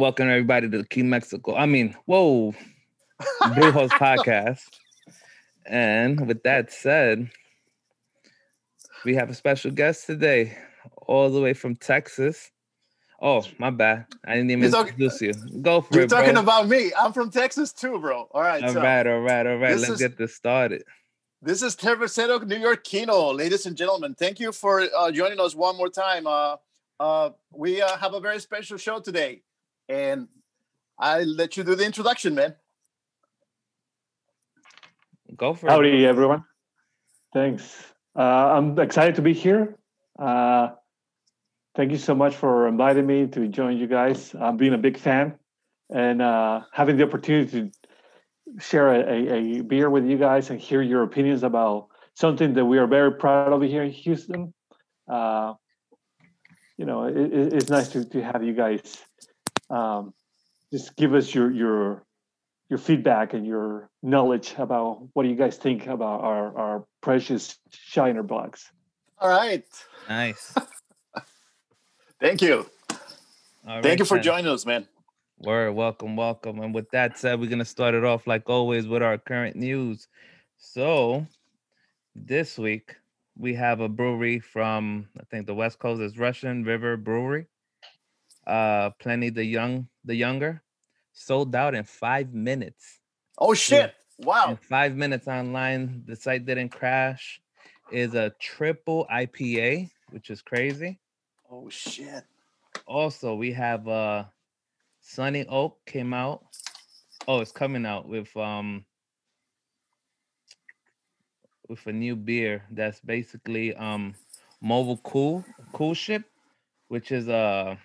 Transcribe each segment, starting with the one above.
Welcome everybody to the Key Mexico. I mean, whoa, Brujos podcast. And with that said, we have a special guest today, all the way from Texas. Oh, my bad. I didn't even You're introduce you. Go for it. You're talking bro. about me. I'm from Texas too, bro. All right. all so right, all right, all right. Let's is- get this started. this is Tercero New York Kino, ladies and gentlemen. Thank you for uh, joining us one more time. Uh, uh, we uh, have a very special show today, and I let you do the introduction, man. Go for it. Howdy, everyone. Thanks. Uh, I'm excited to be here. Uh, thank you so much for inviting me to join you guys. I'm being a big fan and uh, having the opportunity to share a, a, a beer with you guys and hear your opinions about something that we are very proud of here in Houston. Uh, you know, it, it- it's nice to, to have you guys um, just give us your your your feedback and your knowledge about what do you guys think about our, our precious shiner Bocks. All right. Nice. Thank you. All Thank right, you for then. joining us, man. Word, welcome, welcome. And with that said, we're gonna start it off like always with our current news. So this week we have a brewery from I think the West Coast is Russian River Brewery. Uh Pliny the Young the Younger sold out in five minutes. Oh shit! In Wow. five minutes online. The site didn't crash. Is a triple IPA, which is crazy. Oh shit! also we have uh sunny oak came out oh it's coming out with um with a new beer that's basically um mobile cool cool ship which is a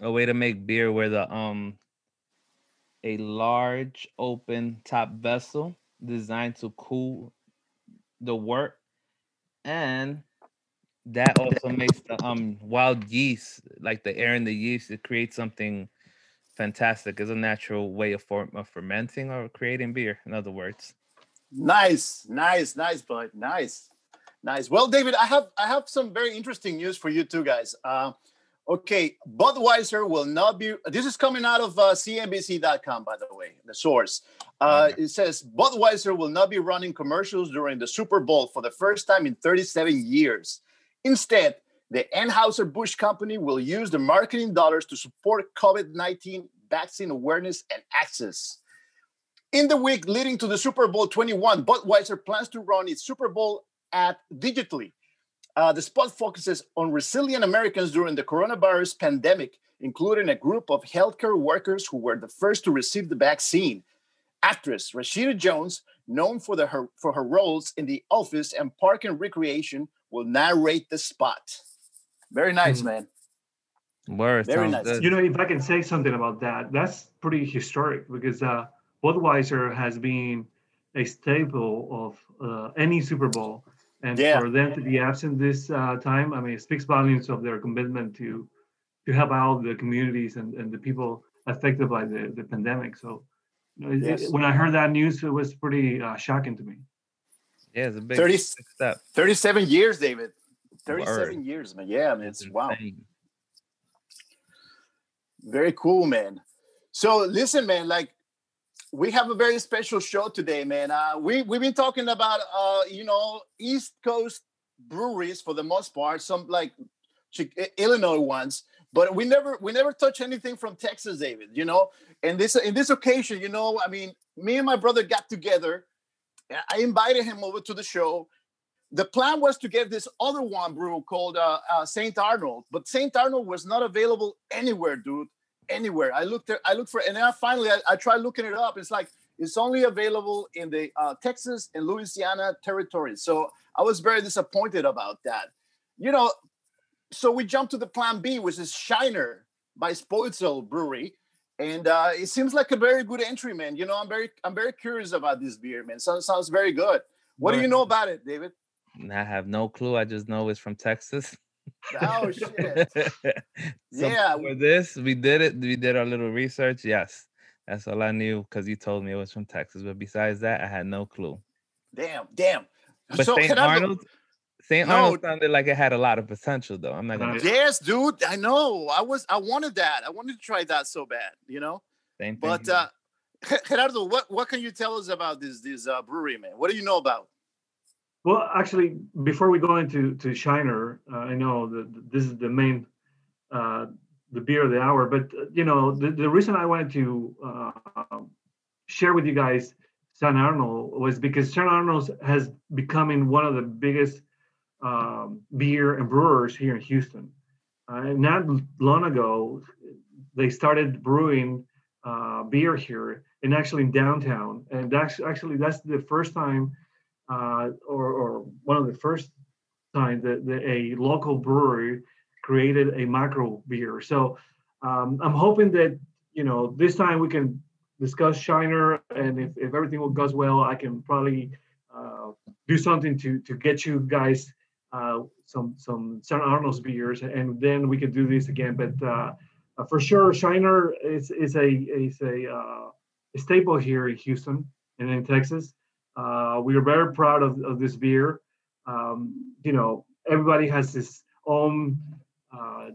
a way to make beer where the um a large open top vessel designed to cool the wort and that also makes the um wild yeast like the air in the yeast it creates something fantastic it's a natural way of, form, of fermenting or creating beer in other words Nice, nice, nice, bud. Nice, nice. Well, David, I have I have some very interesting news for you two guys. Uh, okay, Budweiser will not be. This is coming out of uh, CNBC.com, by the way, the source. Uh, It says Budweiser will not be running commercials during the Super Bowl for the first time in 37 years. Instead, the Anheuser Busch company will use the marketing dollars to support COVID 19 vaccine awareness and access. In the week leading to the Super Bowl 21, Budweiser plans to run its Super Bowl ad digitally. Uh, the spot focuses on resilient Americans during the coronavirus pandemic, including a group of healthcare workers who were the first to receive the vaccine. Actress Rashida Jones, known for, the, her, for her roles in The Office and Park and Recreation, will narrate the spot. Very nice, Mhm. man. word Very nice. good. You know, if I can say something about that, that's pretty historic because uh, Budweiser has been a staple of uh, any Super Bowl. And Yeah. for them to be absent this uh, time, I mean, it speaks volumes of their commitment to to help out the communities and, and the people affected by the, the pandemic. So you know, it- it- when I heard that news, it was pretty uh, shocking to me. yeah it's a big, 30 big step 37 years, David. 37 Word. years, man. Yeah, man. It's It's wow. Very cool, man. So listen, man, like we have a very special show today, man. Uh, we we've been talking about uh, you know, East Coast breweries for the most part, some like Illinois ones, but we never we never touch anything from Texas, David. You know, and this in this occasion, you know, I mean, me and my brother got together. I invited him over to the show. The plan was to get this other one brew called uh, uh, Saint Arnold, but Saint Arnold was not available anywhere, dude. Anywhere. I looked there. I looked for, and then I finally I, I tried looking it up. It's like it's only available in the uh, Texas and Louisiana territories. So I was very disappointed about that. You know, so we jumped to the plan B, which is Shiner by Spoetzl Brewery. And uh, it seems like a very good entry, man. You know, I'm very, I'm very curious about this beer, man. Sounds sounds very good. What do you know about it, David? i have no clue i just know it's from texas Oh shit! Yeah. for this we did it we did our little research yes that's all i knew because you told me it was from texas but besides that i had no clue Damn, damn. but so st can I look- arnold St. No. Arnold sounded like it had a lot of potential, though. I'm not gonna. Yes, dude. I know. I was. I wanted that. I wanted to try that so bad. You know. Same thing. But uh, Gerardo, what what can you tell us about this this uh, brewery, man? What do you know about? Well, actually, before we go into to Shiner, uh, I know that this is the main, uh, the beer of the hour. But uh, you know, the, the reason I wanted to uh, share with you guys San Arnold was because San Arnold has becoming one of the biggest um, beer and brewers here in Houston. Uh, not long ago, they started brewing uh, beer here, and actually in downtown. And that's actually that's the first time uh, or, or one of the first times that, that a local brewery created a macro beer. So um, I'm hoping that you know this time we can discuss Shiner, and if, if everything goes well, I can probably uh, do something to to get you guys uh, some some San Arnold's beers, and then we can do this again. But uh, uh, for sure, Shiner is is a is a, uh, a staple here in Houston and in Texas. Uh, we are very proud of, of this beer. Um, you know, everybody has his own uh,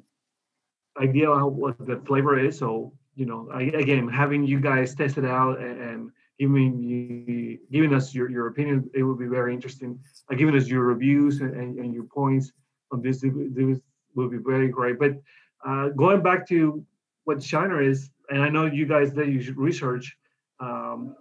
idea of what the flavor is. So, you know, I, again, having you guys test it out and, and giving you, giving us your, your opinion, it would be very interesting. Uh, giving us your reviews and, and, and your points on this, this will be very great. But uh, going back to what Shiner is, and I know you guys did your research. Um,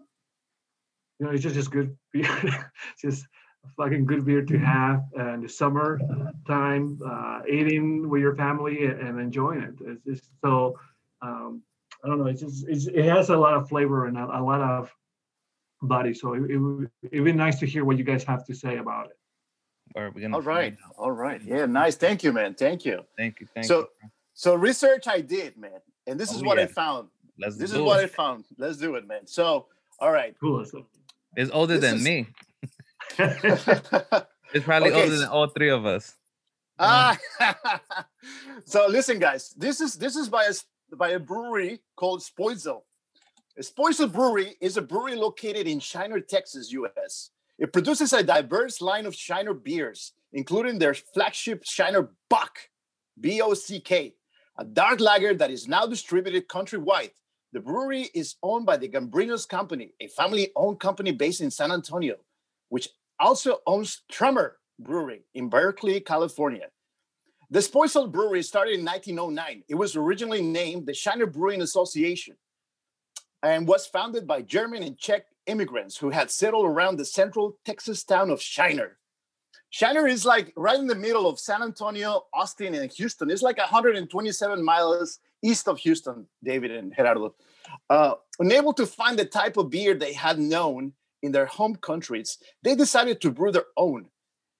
you know, it's just just good beer. it's just a fucking good beer to have in the summer time, uh, eating with your family and, and enjoying it. It's just so um, I don't know. It's just it's, it has a lot of flavor and a, a lot of body. So it, it would it'd be nice to hear what you guys have to say about it. or we're gonna All right, find out. all right. Yeah, nice. Thank you, man. Thank you. Thank you. Thank So- you. So research I did, man, and this is Oh, what I found. Let's This is do what I found. Let's do it, man. So, all right. Cool. It's older This than is- me. It's probably Okay, older than all three of us. Ah, so listen, guys. This is this is by a by a brewery called Spoetzl. Spoetzl Brewery is a brewery located in Shiner, Texas, U.S. It produces a diverse line of Shiner beers, including their flagship Shiner Bock, B-O-C-K, a dark lager that is now distributed countrywide. The brewery is owned by the Gambrinus Company, a family-owned company based in San Antonio, which also owns Trumer Brewery in Berkeley, California. The Spoetzl Brewery started in 1909. It was originally named the Shiner Brewing Association and was founded by German and Czech immigrants who had settled around the central Texas town of Shiner. Shiner is like right in the middle of San Antonio, Austin, and Houston. It's like 127 miles east of Houston, David and Gerardo. Uh, unable to find the type of beer they had known in their home countries, they decided to brew their own.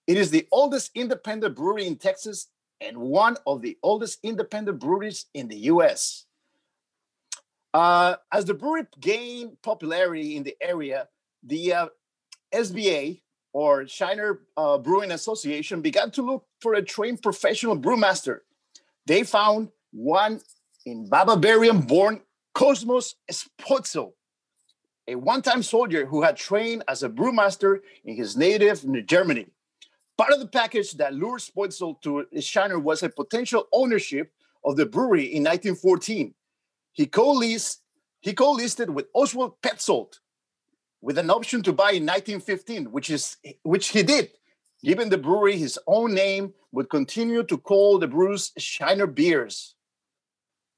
It is the oldest independent brewery in Texas and one of the oldest independent breweries in the US. Uh, as the brewery gained popularity in the area, the uh, SBA or Shiner uh, Brewing Association began to look for a trained professional brewmaster. They found one in Bavarian born Kosmos Spoetzl, a one time soldier who had trained as a brewmaster in his native New Germany. Part of the package that lured Spoetzl to Shiner was a potential ownership of the brewery in 1914. He co-leased, he co-listed with Oswald Petzold with an option to buy in 1915, which is which he did. Given the brewery his own name, would continue to call the brews Shiner beers.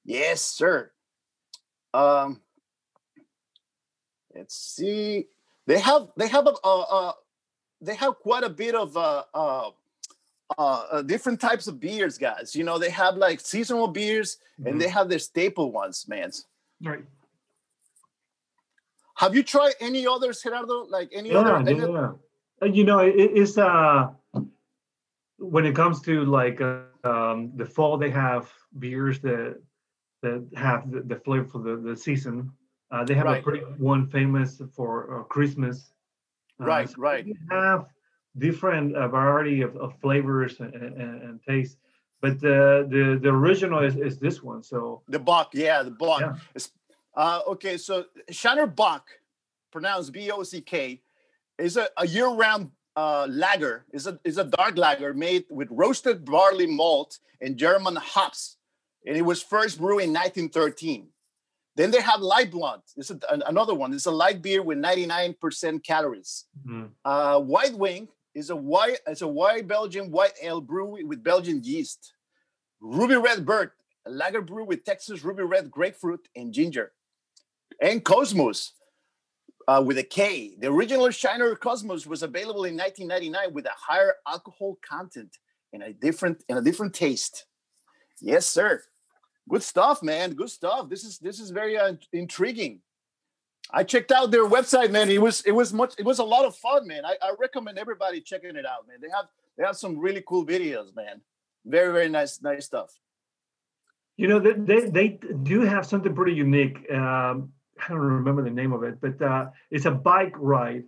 Yes, sir. Um, let's see. They have they have a, a, a they have quite a bit of uh, uh, uh, uh, different types of beers, guys. You know, they have like seasonal beers and they have their staple ones, man. right. Have you tried any others, Gerardo? Like any yeah, other? any- yeah. You know, it, it's uh when it comes to like uh, um, the fall, they have beers that that have the, the flavor for the, the season. Uh, they have Right. a pretty one famous for uh, Christmas. Uh, Right, so right. they have different uh, variety of, of flavors and, and, and tastes. But the, the the original is, is this one. So The Bock, yeah, the Bock. Yeah. Uh, okay, so Shiner Bock, pronounced B O C K, is a, a year round uh, lager. is a, it's a dark lager made with roasted barley malt and German hops. And it was first brewed in 1913. Then they have light blonde. This is another one. It's a light beer with 99% calories. Mm. Uh, white wing is a white, it's a white Belgian white ale brew with Belgian yeast. Ruby Red Bird, a lager brew with Texas Ruby Red grapefruit and ginger. And Kosmos, uh, with a K. The original Shiner Kosmos was available in 1999 with a higher alcohol content and a different and a different taste. Yes, sir. Good stuff, man. Good stuff. This is this is very uh, intriguing. I checked out their website, man. It was it was much it was a lot of fun, man. I, I recommend everybody checking it out, man. They have they have some really cool videos, man. Very very nice nice stuff. You know, they they, do have something pretty unique. Um, I don't remember the name of it, but uh, it's a bike ride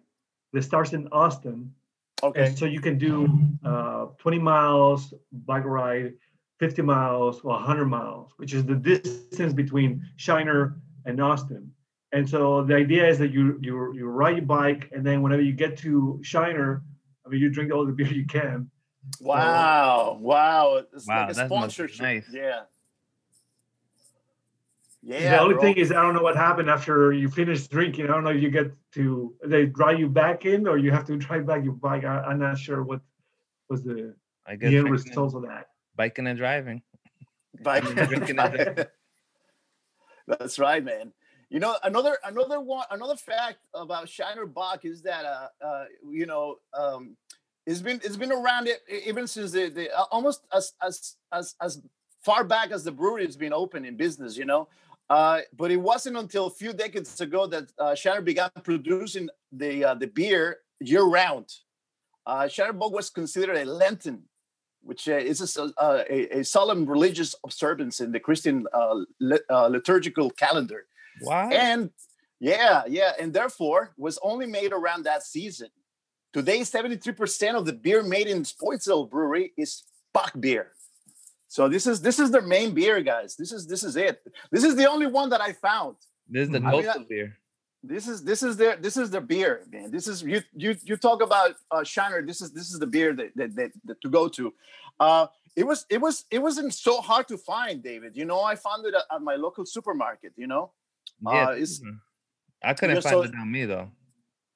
that starts in Austin. Okay. And so you can do uh, 20 miles bike ride, 50 miles or 100 miles, which is the distance between Shiner and Austin. And so the idea is that you you you ride your bike, and then whenever you get to Shiner, I mean, you drink all the beer you can. Wow! So, wow! It's wow, like a sponsorship. Nice. Yeah. Yeah. The only bro. thing is, I don't know what happened after you finish drinking. I don't know if you get to they drive you back in or you have to drive back your bike. I, am not sure what was the, I guess the end result of that. Biking and driving. Biking and driving. That's right, man. You know, another another one another fact about Shiner Bock is that uh, uh you know um it's been it's been around it even since the, the uh, almost as as as as far back as the brewery has been open in business, you know. Uh, but it wasn't until a few decades ago that uh, Shiner began producing the uh, the beer year round. Uh, Shiner Bock was considered a Lenten, which uh, is a, uh, a, a, solemn religious observance in the Christian uh, liturgical calendar. Wow! And yeah, yeah, and therefore was only made around that season. Today, seventy-three percent of the beer made in Spoetzl Brewery is Bock beer. So this is this is their main beer, guys. This is this is it. This is the only one that I found. This is the I mean, beer. This is this is their this is their beer, man. This is you you you talk about uh, Shiner. This is this is the beer that that, that, that to go to. Uh, it was it was it wasn't so hard to find, David. You know, I found it at, at my local supermarket. You know, yeah, uh, it's, I couldn't find so, it on me though.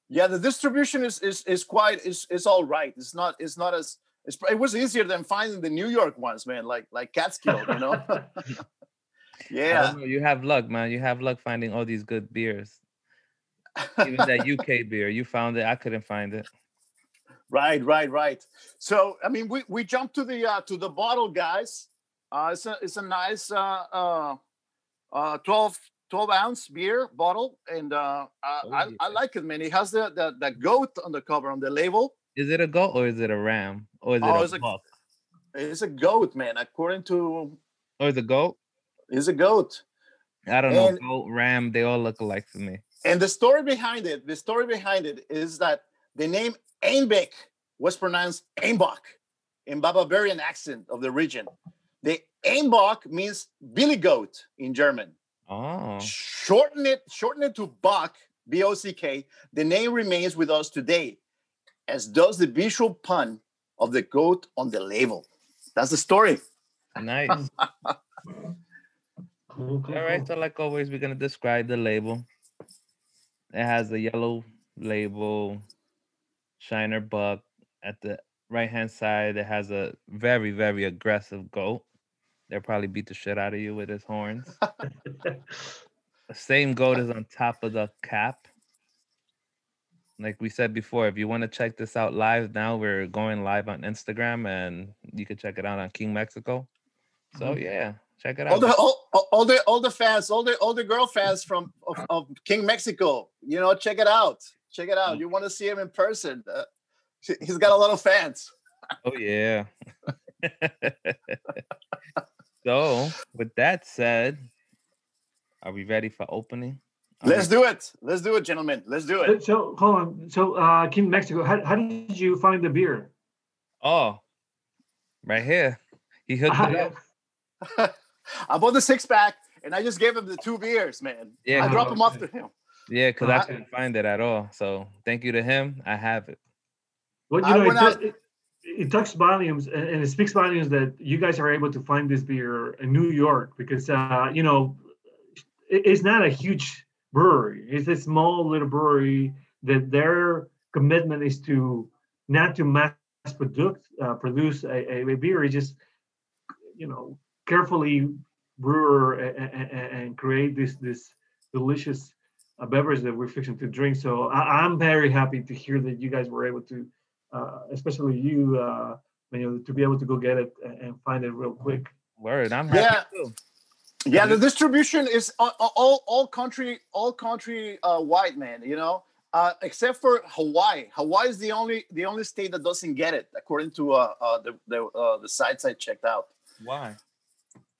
Yeah, the distribution is is is quite is is all right. It's not it's not as it's, it was easier than finding the New York ones, man, like like Catskill, you know. yeah, know, you have luck, man. You have luck finding all these good beers. Even that UK beer, you found it. I couldn't find it. Right, right, right. So I mean, we we jumped to the uh, to the bottle, guys. Uh, it's a it's a nice uh, uh, uh 12, 12 ounce beer bottle, and uh, oh, I, I like it, man. It has the, the the goat on the cover on the label. Is it a goat or is it a ram or is it oh, a buck? A, it's a goat, man. According to. or the goat. It's a goat. I don't and, know. Goat, ram, they all look alike to me. And the story behind it, the story behind it is that the name Einbeck was pronounced Einbach in Bavarian accent of the region. The Einbach means billy goat in German. Oh. Shorten it, shorten it to Bock, B O C K. The name remains with us today as does the visual pun of the goat on the label. That's the story. Nice. All right, so like always, we're gonna describe the label. It has a yellow label, Shiner Bock. At the right hand side, it has a very, very aggressive goat. They'll probably beat the shit out of you with his horns. the same goat is on top of the cap like we said before, if you want to check this out live now, we're going live on Instagram and you can check it out on King Mexico. So mm-hmm. yeah, check it out. All the all, all, the all the fans, all the all the girl fans from of, of King Mexico, you know, check it out. Check it out. Mm. You want to see him in person? Uh, he's got a lot of fans. Oh yeah. so with that said, are we ready for opening? Let's do it. Let's do it, gentlemen. Let's do it. So, hold on. So, uh, King Mexico, how, how did you find the beer? Oh, right here. He hooked uh, it up. I bought the six pack and I just gave him the two beers, man. Yeah, I dropped them off to him. Yeah, because uh, I couldn't find it at all. So, thank you to him. I have it. Well, you know, it, went out- it, it talks volumes and, and it speaks volumes that you guys are able to find this beer in New York because, uh, you know, it, it's not a huge brewery. It's a small little brewery that their commitment is to not to mass produce uh, produce a, a, a beer. It's just, you know, carefully brew and, and create this this delicious uh, beverage that we're fixing to drink. So I, I'm very happy to hear that you guys were able to, uh, especially you, uh, you know, to be able to go get it and, and find it real quick. Word, I'm happy Yeah. too. Yeah, the distribution is all all, all country all country uh, wide, man. You know, uh, except for Hawaii. Hawaii is the only the only state that doesn't get it, according to uh, uh, the the, uh, the sites I checked out. Why?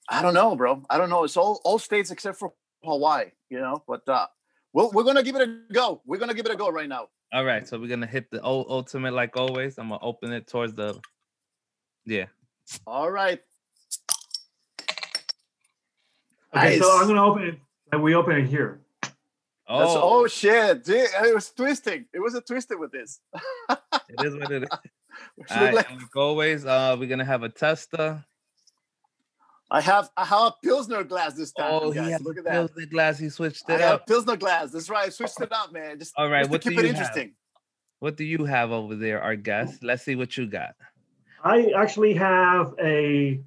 I don't know, bro. I don't know. It's all all states except for Hawaii. You know, but uh, we'll, we're gonna give it a go. We're gonna give it a go right now. All right, so we're gonna hit the ul- ultimate like always. I'm gonna open it towards the. Yeah. All right. Okay, so I'm gonna open it and we open it here. That's, Oh, oh shit! Gee, It was twisting. It was a twisted with this. it is what it is. Which All look right, like- like always, uh, we're gonna have a tester. I have I have a pilsner glass this time, Oh, guys. he has Look a at that. Pilsner glass. He switched I it have up. pilsner glass. That's right. I switched it up, man. Just, All right, just to what do keep it you have? interesting. What do you have over there, our guest? Let's see what you got. I actually have a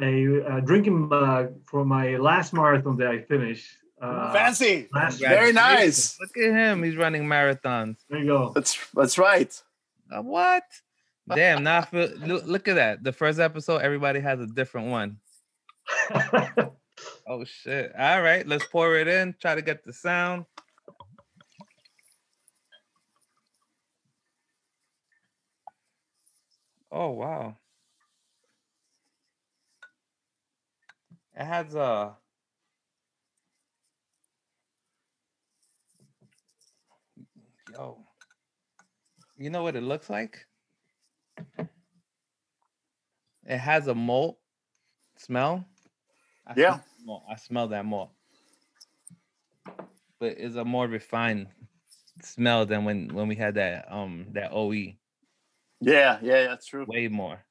a, uh drinking mug from my last marathon that I finished. Uh, Fancy. last Very nice. Look at him. He's running marathons. There you go. That's that's right. Uh, what? Damn, now I feel, look, look at that. The first episode, everybody has a different one. Oh shit. All right, let's pour it in. Try to get the sound. Oh wow. It has a Yo. You know what it looks like? It has a malt smell. I Yeah. the malt. I smell that more. But it's a more refined smell than when when we had that um that OE. Yeah, yeah, that's true. Way more.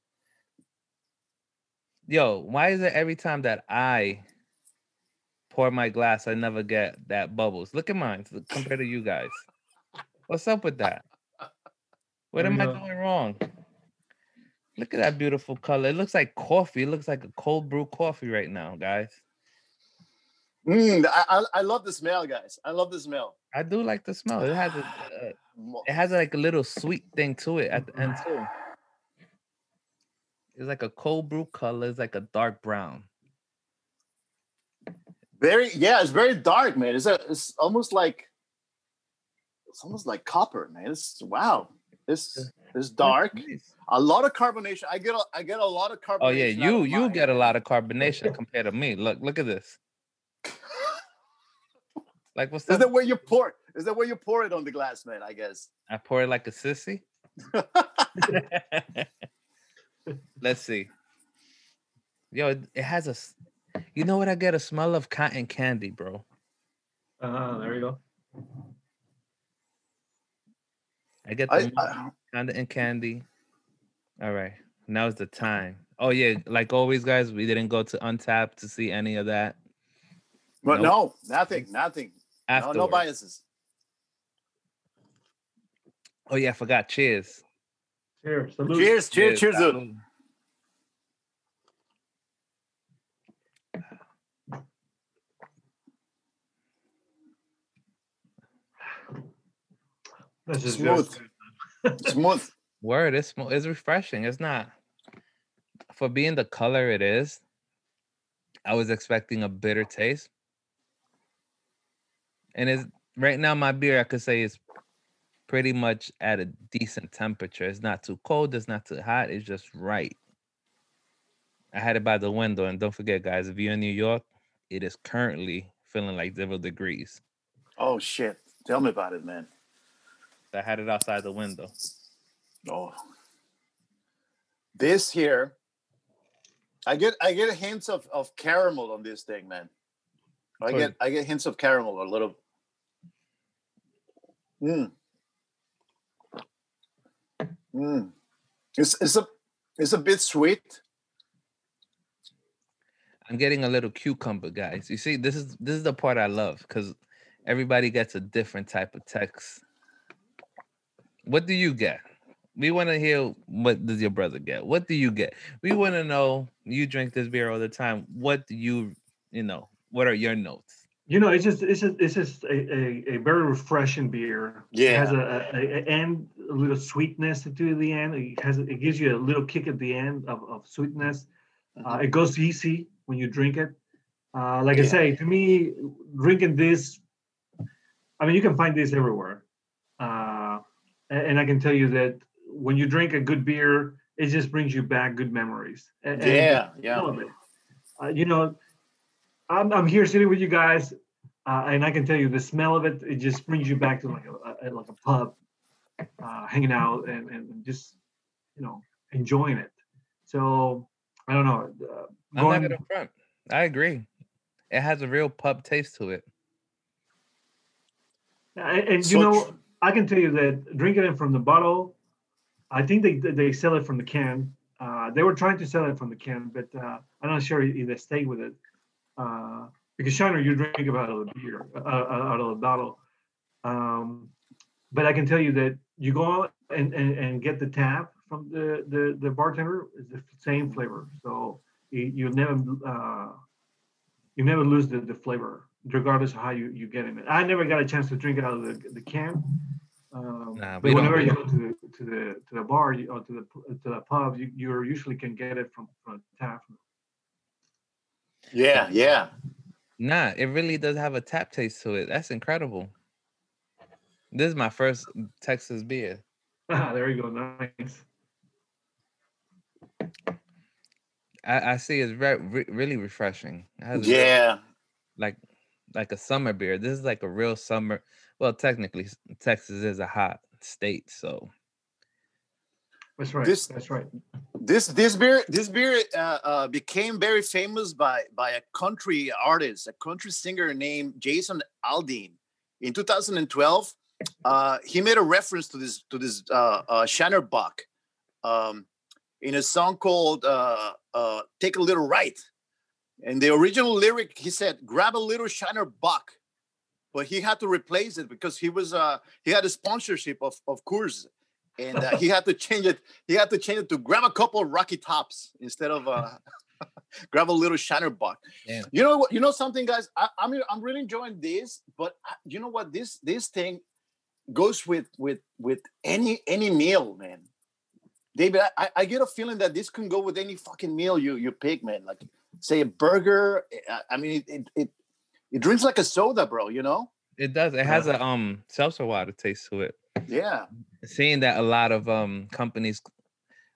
Yo, why is it every time that I pour my glass, I never get that bubbles? Look at mine s- compared to you guys. What's up with that? What am I doing wrong? Look at that beautiful color. It looks like coffee. It looks like a cold brew coffee right now, guys. Mm, I, I I love the smell, guys. I love the smell. I do like the smell. It has a, uh, it has like a little sweet thing to it at the end too. It's like a cold brew color. It's like a dark brown. Very yeah, it's very dark, man. It's a it's almost like it's almost like copper, man. It's wow. It's it's dark. Nice. A lot of carbonation. I get a I get a lot of carbonation. Oh yeah, you you mine. get a lot of carbonation compared to me. Look, look at this. Like what's Is that? that where you pour? Is that where you pour it on the glass, man? I guess. I pour it like a sissy. Let's see. Yo, it, it has a. You know what? I get a smell of cotton candy, bro. Uh, there you go. I get the I, malt I cotton candy. All right, now's the time. Oh yeah, like always, guys. We didn't go to Untappd to see any of that. but Nope. no, nothing, nothing. No, no biases. Oh yeah, I forgot. Cheers. Cheers. Salute. Cheers, cheers, cheers, dude. Salud. That's just Smooth. Smooth. Word, it's mo- it's refreshing. It's not for being the color it is. I was expecting a bitter taste, and it's right now my beer. I could say is pretty much at a decent temperature. It's not too cold. It's not too hot. It's just right. I had it by the window, and don't forget, guys, if you're in New York, it is currently feeling like zero degrees. Oh shit. Tell me about it, man. I had it outside the window. Oh. This here, I get I get hints of, of caramel on this thing, man. I get I get hints of caramel a little. Mm. Mm. It's it's a it's a bit sweet. I'm getting a little cucumber, guys. You see, this is this is the part I love because everybody gets a different type of text. What do you get? We want to hear what does your brother get? What do you get? We want to know. You drink this beer all the time. What do you, you know? What are your notes? You know, it's just it's just it's just a, a, a very refreshing beer. Yeah. It has a, a, a end a little sweetness to the end. It has it gives you a little kick at the end of, of sweetness. Uh, it goes easy when you drink it. Uh, like I say, to me, drinking this, I mean, you can find this everywhere. Uh, a- and I can tell you that when you drink a good beer, it just brings you back good memories. And Yeah, I yeah. Uh, you know, I'm, I'm here sitting with you guys, uh, and I can tell you the smell of it. It just brings you back to like a, a like a pub, uh, hanging out and, and just you know enjoying it. So I don't know. Uh, I'm going- not gonna front. I agree. It has a real pub taste to it. and, and So you know, tr- I can tell you that drinking it from the bottle, I think they they sell it from the can. Uh, they were trying to sell it from the can, but uh, I'm not sure if they stay with it. Uh, because Shiner, you drink it out of the beer, uh, uh, out of the bottle. Um, but I can tell you that you go out and, and, and get the tap from the, the, the bartender, it's the same flavor. So you, never uh, you never lose the, the flavor, regardless of how you, you get in it. I never got a chance to drink it out of the, the can. Um, Nah, but whenever you go to the to the to the bar or to the to the pub, you, you usually can get it from from a tap. Yeah, yeah. Nah, it really does have a tap taste to it. That's incredible. This is my first Texas beer. Ah, there you go, nice. I, I see it's very re- really refreshing. It a Yeah. like like a summer beer. This is like a real summer. Well, technically, Texas is a hot state, so That's right. This- That's right. This this beer this beer uh, uh, became very famous by by a country artist, a country singer named Jason Aldean. In 2012, uh, he made a reference to this to this uh, uh, Shiner Bock um, in a song called uh, uh, "Take a Little Ride." And the original lyric, he said, "Grab a little Shiner Bock," but he had to replace it because he was uh, he had a sponsorship of of Coors, and uh, he had to change it. He had to change it to grab a couple of Rocky Tops instead of uh, grab a little Shiner Bock. Damn. You know what? You know something, guys. I, I'm I'm really enjoying this, but I- you know what? This this thing goes with with with any any meal, man. David, I, I get a feeling that this can go with any fucking meal you you pick, man. Like say a burger. I, I mean, it, it it drinks like a soda, bro. You know? it does. It has a um seltzer water taste to it. Yeah. Seeing that a lot of um companies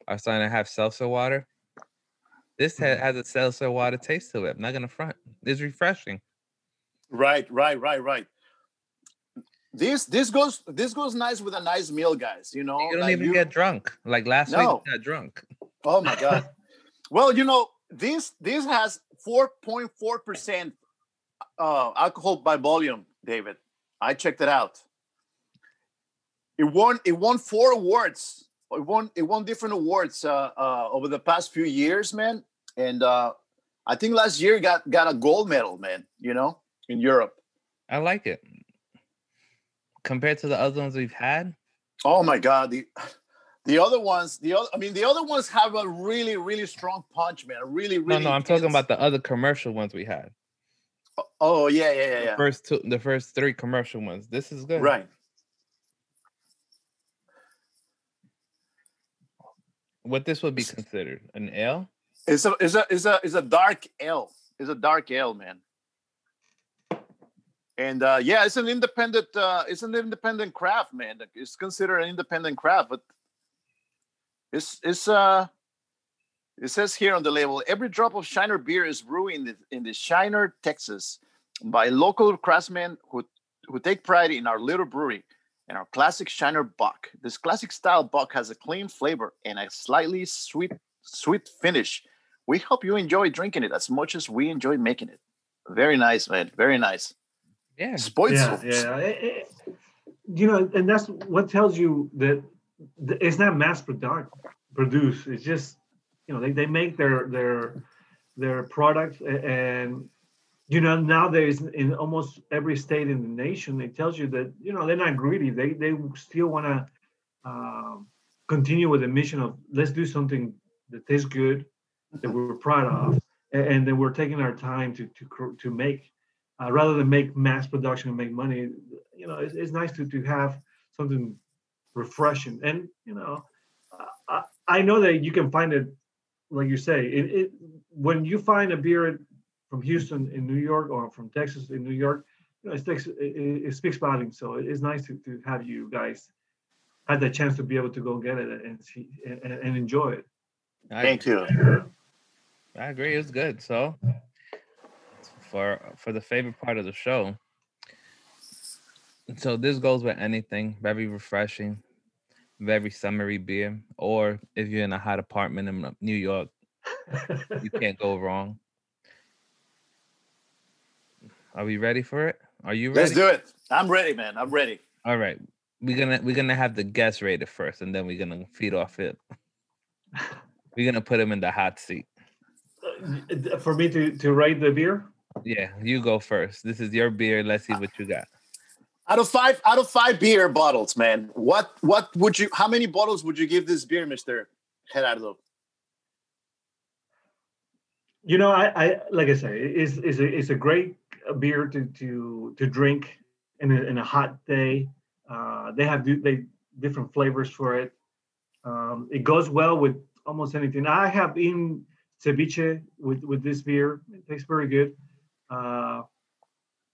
are starting to have seltzer water, this ha- has a seltzer water taste to it. I'm not gonna front. It's refreshing. Right, right, right, right. This this goes this goes nice with a nice meal, guys. You know, You don't like even you- get drunk. Like last No. week, we got drunk. Oh my god. well, you know, this this has 4.4 percent uh, alcohol by volume, David. I checked it out. It won it won four awards. It won it won different awards uh, uh, over the past few years, man. And uh, I think last year got got a gold medal, man. You know, in Europe. I like it. Compared to the other ones we've had, Oh my god, the the other ones, the other I mean the other ones have a really really strong punch, man. A really no, really no, I'm talking about the other commercial ones we had. Oh yeah, yeah, yeah, The yeah. first two, the first three commercial ones. This is good. Right. What this would be considered an ale? It's a it's a it's a it's a dark ale. It's a dark ale, man. And uh, yeah, it's an independent. Uh, it's an independent craft, man. It's considered an independent craft, but it's it's uh. It says here on the label, every drop of Shiner beer is brewed in the, in the Shiner, Texas, by local craftsmen who who take pride in our little brewery and our classic Shiner Bock. This classic style Bock has a clean flavor and a slightly sweet sweet finish. We hope you enjoy drinking it as much as we enjoy making it. Very nice, man. Very nice. Yeah. Spoils. yeah, yeah. Eh, eh, You know, and that's what tells you that th- it's not mass product produced. It's just you know they, they make their their their product and you know nowadays in almost every state in the nation it tells you that you know they're not greedy they they still want to um, continue with the mission of let's do something that tastes good that we're proud of and, and then we're taking our time to to to make uh, rather than make mass production and make money you know it's, it's nice to to have something refreshing and you know I, I I know that you can find it like you say it, it when you find a beer from Houston in New York or from Texas in New York, you know, it, speaks, it, it it speaks volumes. So it's nice to, to have you guys had the chance to be able to go get it and see and, and enjoy it. I, Thank you. I agree. It's good. So for for the favorite part of the show. So this goes with anything, very refreshing, very summery beer. Or if you're in a hot apartment in uh, New York, you can't go wrong. Are we ready for it? Are you ready? Let's do it. I'm ready, man. I'm ready. All right. We're gonna we're gonna have the guest rate it first, and then we're gonna feed off it. We're gonna put him in the hot seat. Uh, for me to, to rate the beer, Yeah, you go first. This is your beer. Let's see what you got. Out of five, out of five beer bottles, man. What what would you? How many bottles would you give this beer, Mister Gerardo? you know, I, I like I say, it's, it's a it's a great beer to to to drink in a, in a hot day. Uh, they have they different flavors for it. Um, it goes well with almost anything. I have in ceviche with with this beer. It tastes very good. Uh,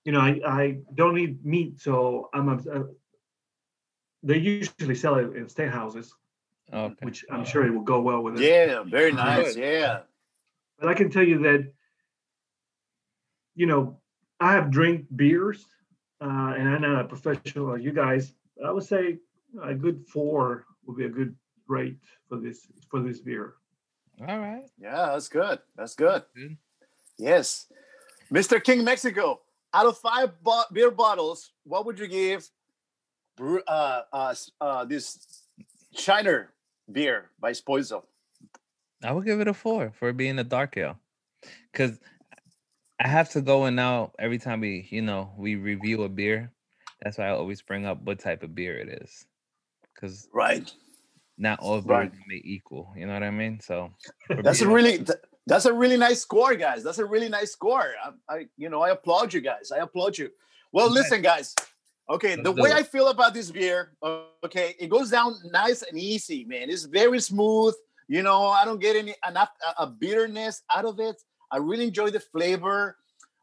you know, I, I don't eat meat, so I'm. A, uh, they usually sell it in state houses, Okay. which I'm sure it will go well with it. Yeah, very nice. Good. Yeah. But I can tell you that, you know, I have drank beers, uh, and I'm not a professional like you guys. I would say a good four would be a good rate for this for this beer. All right. Yeah, that's good. That's good. Good. Yes. Mr. King Mexico, out of five bo- beer bottles, what would you give uh, uh, uh, this Shiner beer by Spoizo? I would give it a four for being a dark ale, because I have to go in now every time we, you know, we review a beer. That's why I always bring up what type of beer it is, because Right. not all Right. beers may equal. You know what I mean? So That's a really th- that's a really nice score, guys. That's a really nice score. I, I you know I applaud you guys. I applaud you. Well, Okay. listen, guys. Okay, the Let's do way it. I feel about this beer, uh, okay, it goes down nice and easy, man. It's very smooth. You know, I don't get any enough a, a bitterness out of it. I really enjoy the flavor,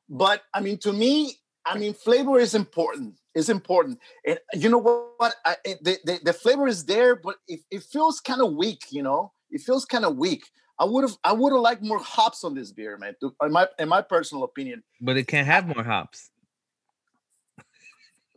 but I mean, to me, I mean, flavor is important. It's important, and you know what? I, it, the, the the flavor is there, but it, it feels kind of weak. You know, it feels kind of weak. I would have I would have liked more hops on this beer, man. To, in my in my personal opinion. but it can't have more hops.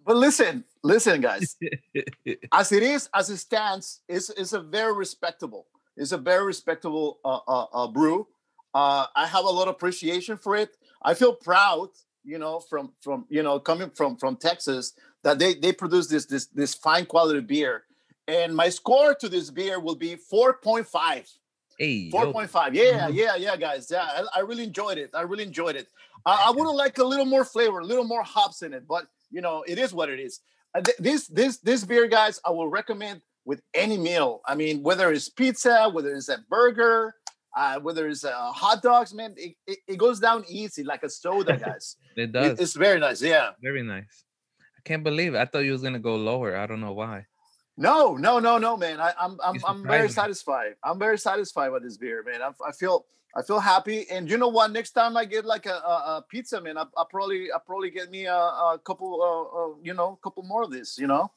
But listen, listen, guys. as it is, as it stands, it's, it's a very respectable. It's a very respectable uh, uh, uh, brew. Uh, I have a lot of appreciation for it. I feel proud, you know, from from you know coming from from Texas that they they produce this this this fine quality beer. And my score to this beer will be four point five. Hey, Four yo, point five. Yeah, Mhm. yeah, yeah, guys. Yeah, I, I really enjoyed it. I really enjoyed it. I, I would have liked a little more flavor, a little more hops in it, but you know, it is what it is. Uh, th- this this this beer, guys, I will recommend with any meal. I mean, whether it's pizza, whether it's a burger, uh, whether it's uh, hot dogs, man, it, it, it goes down easy like a soda, guys. it It- does. it's very nice. Yeah. Very nice. I can't believe it. I thought you was gonna go lower. I don't know why. No, no, no, no, man. I, I'm I'm I'm very satisfied. I'm very satisfied with this beer, man. I, I feel I feel happy. And you know what? Next time I get like a, a, a pizza, man, I I probably I probably get me a, a couple, uh, uh, you know, a couple more of this, you know.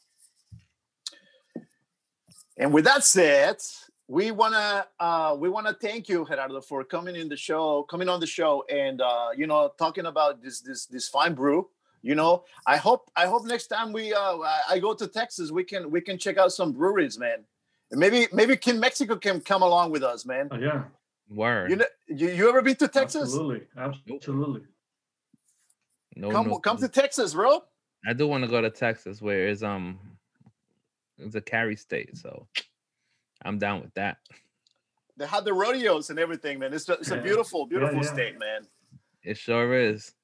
And with that said, we wanna uh, we wanna thank you, Gerardo, for coming in the show, coming on the show, and uh, you know, talking about this this this fine brew. You know, I hope I hope next time we uh, I- I go to Texas, we can we can check out some breweries, man. And maybe maybe King Mexico can come along with us, man. Oh, yeah, Word. You know, you, you ever been to Texas? absolutely, absolutely. no, Come no, come no. to Texas, bro. I do want to go to Texas, where is um, it's a carry state, so I'm down with that. They have the rodeos and everything, man. It's a, it's a Yeah. beautiful, beautiful yeah. state, man. It sure is.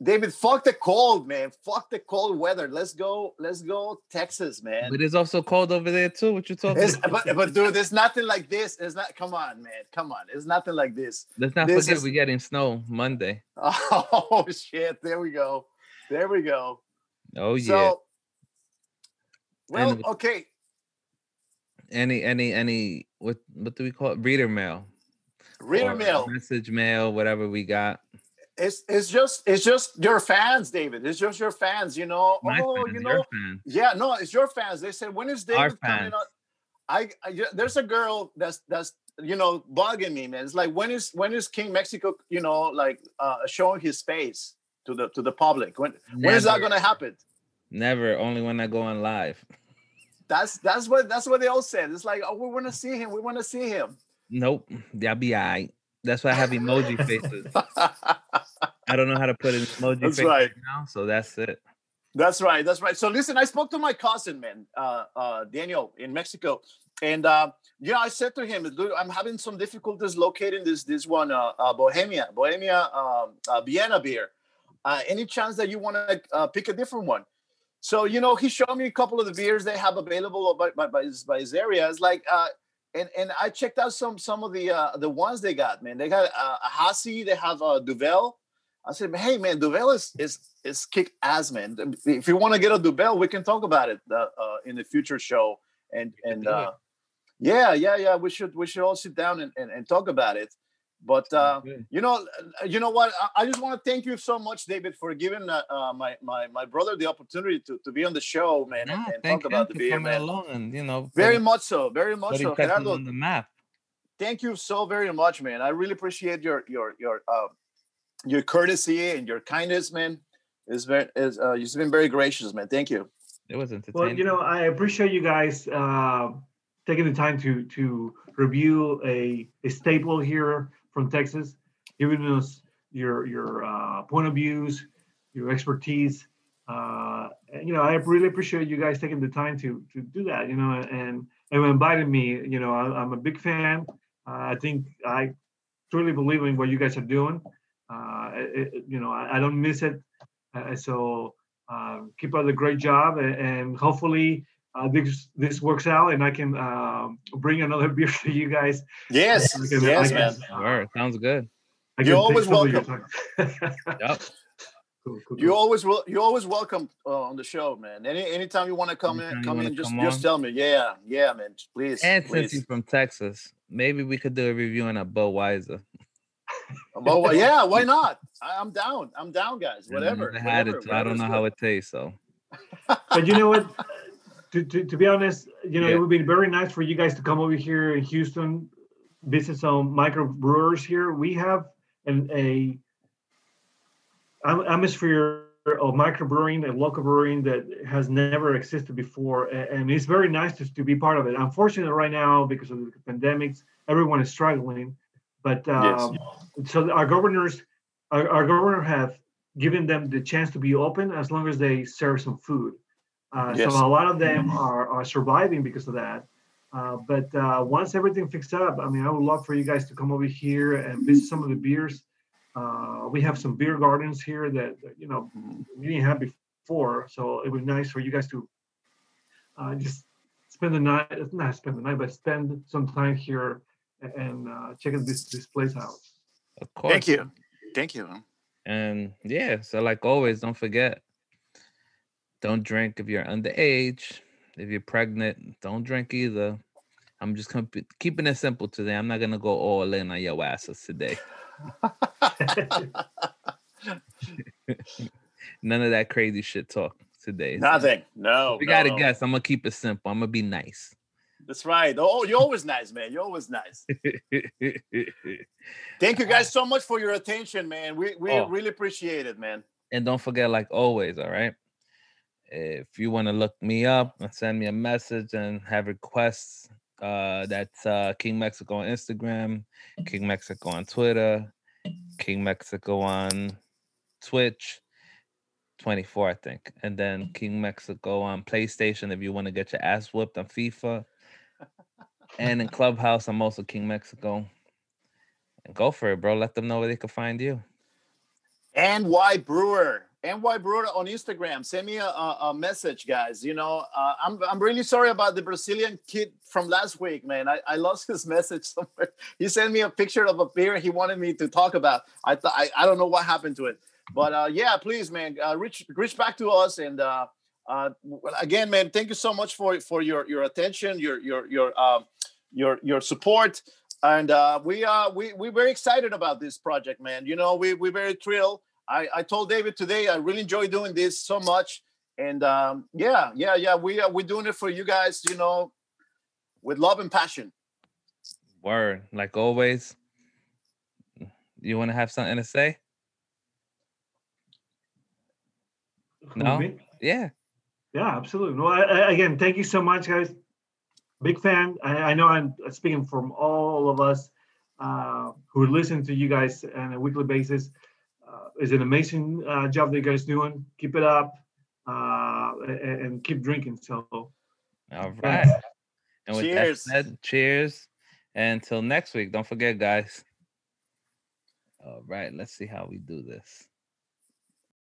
David, fuck the cold, man. Fuck the cold weather. Let's go. Let's go, Texas, man. But it's also cold over there too. What you talking? It's, about? but, but dude, there's nothing like this. It's not. Come on, man. Come on. It's nothing like this. Let's not this forget is- we're getting snow Monday. Oh shit! There we go. There we go. Oh yeah. So, well, And- okay. any any any what what do we call it? Reader mail. Reader mail. Message mail, whatever we got. It's it's just it's just your fans, David. It's just your fans. You know. My oh, fans, you know. Yeah, no, it's your fans. They said, when is David coming on? I, I there's a girl that's that's you know bugging me, man. It's like when is when is King Mexico, you know, like uh showing his face to the to the public? When when is that gonna happen? Never. Only when I go on live. That's that's what that's what they all said. It's like, oh, we want to see him. We want to see him. Nope. Y'all be alright. That's why I have emoji faces. I don't know how to put an emoji That's right. now, so that's it. That's right. That's right. So listen, I spoke to my cousin, man, uh, uh, Daniel in Mexico, and uh, yeah, I said to him, I'm having some difficulties locating this this one, uh, uh, Bohemia, Bohemia, um, uh, Vienna beer. Uh, any chance that you want to uh, pick a different one?" So you know, he showed me a couple of the beers they have available by by, by, his, by his area. It's like. Uh, and, and I checked out some some of the uh, the ones they got, man. They got uh, a Hasi, they have a Duvel, I said, hey man, Duvel is is is kick ass, man. If you want to get a Duvel, we can talk about it uh, uh, in the future show. And and uh, yeah, yeah, yeah, we should we should all sit down and, and, and talk about it. But uh, you know, uh, you know what? I, I just want to thank you so much, David, for giving my, my my brother the opportunity to, to be on the show, man, and, Nah, and talk about the beer, man. along and you know Very much so, very much so, Gerardo. on the map. Thank you so very much, man. I really appreciate your your your uh, your courtesy and your kindness, man. Is very, is uh, you've been very gracious, man. Thank you. It was entertaining. Well, you know, I appreciate you guys uh, taking the time to to review a, a staple here from Texas, giving us your your uh, point of views, your expertise. Uh, and, you know, I really appreciate you guys taking the time to to do that. You know, and and inviting me. You know, I, I'm a big fan. Uh, I think I truly believe in what you guys are doing. Uh, it- it- you know, I, I don't miss it. Uh, so um, keep up the great job, a- and hopefully uh, this this works out, and I can um, bring another beer to you guys. Yes, I can- yes, I man. can, Word. Sounds good. You're always some your welcome. Yep. Cool, cool, You cool. always will. You always welcome uh, on the show, man. Any anytime you want to come Anytime in, come in, just come just on. tell me. Yeah, yeah, man. Please, And since you're from Texas, maybe we could do a review on a Budweiser. Well, well, yeah, why not? I, I'm down. I'm down, guys. I've Whatever. never had whatever, it, so I don't know good. how it tastes. So but you know what? To, to, to be honest, you know, Yeah. it would be very nice for you guys to come over here in Houston, visit some microbrewers here. We have an a atmosphere of microbrewing and local brewing that has never existed before, and it's very nice to, to be part of it. Unfortunately, right now because of the pandemics, everyone is struggling. But Yes. um, so our governors, our, our governor have given them the chance to be open as long as they serve some food. Uh, Yes. So a lot of them are, are surviving because of that. Uh, but uh, once everything fixed up, I mean, I would love for you guys to come over here and visit some of the beers. Uh, we have some beer gardens here that you know Mhm. we didn't have before, so it would be nice for you guys to uh, just spend the night, not spend the night, but spend some time here and uh, checking this this place out. of course. Thank you. Thank you. And yeah, so like always, don't forget, don't drink if you're underage. If you're pregnant, don't drink either. I'm just gonna be- keeping it simple today. I'm not gonna go all in on your asses today. None of that crazy shit talk today. so Nothing. No. We no, gotta no. guess. I'm gonna keep it simple. I'm gonna be nice. That's right. Oh, you're always nice, man. You're always nice. Thank you guys so much for your attention, man. We we Oh. really appreciate it, man. and don't forget, like always, all right. If you want to look me up and send me a message and have requests, uh, that's uh, King Mexico on Instagram, King Mexico on Twitter, King Mexico on Twitch. 24, I think. And then King Mexico on PlayStation if you want to get your ass whooped on FIFA. And in Clubhouse, I'm also King Mexico. And go for it, bro. Let them know where they can find you. NY Brewer. NY Brewer on Instagram. Send me a, a, message, guys. You know, uh, I'm, I'm really sorry about the Brazilian kid from last week, man. I, I lost his message somewhere. He sent me a picture of a beer he wanted me to talk about. I thought I, I don't know what happened to it. But uh, yeah, please, man, uh, reach reach back to us. And uh, uh, again, man, thank you so much for for your your attention, your your your um, your your support. And uh, we uh we we're very excited about this project, man. You know, we we're very thrilled. I I told David today I really enjoy doing this so much. And um, yeah, yeah, yeah, we are we're doing it for you guys. You know, with love and passion. Word, like always. You want to have something to say? No? Yeah. Yeah, absolutely. No, I, I, again, thank you so much, guys. Big fan. I, I know I'm speaking from all of us uh, who listen to you guys on a weekly basis. Uh, it's an amazing uh, job that you guys doing. Keep it up uh, and, and keep drinking. So, All Thanks. right. And with Cheers. that said, cheers. And until next week, don't forget, guys. All right, let's see how we do this.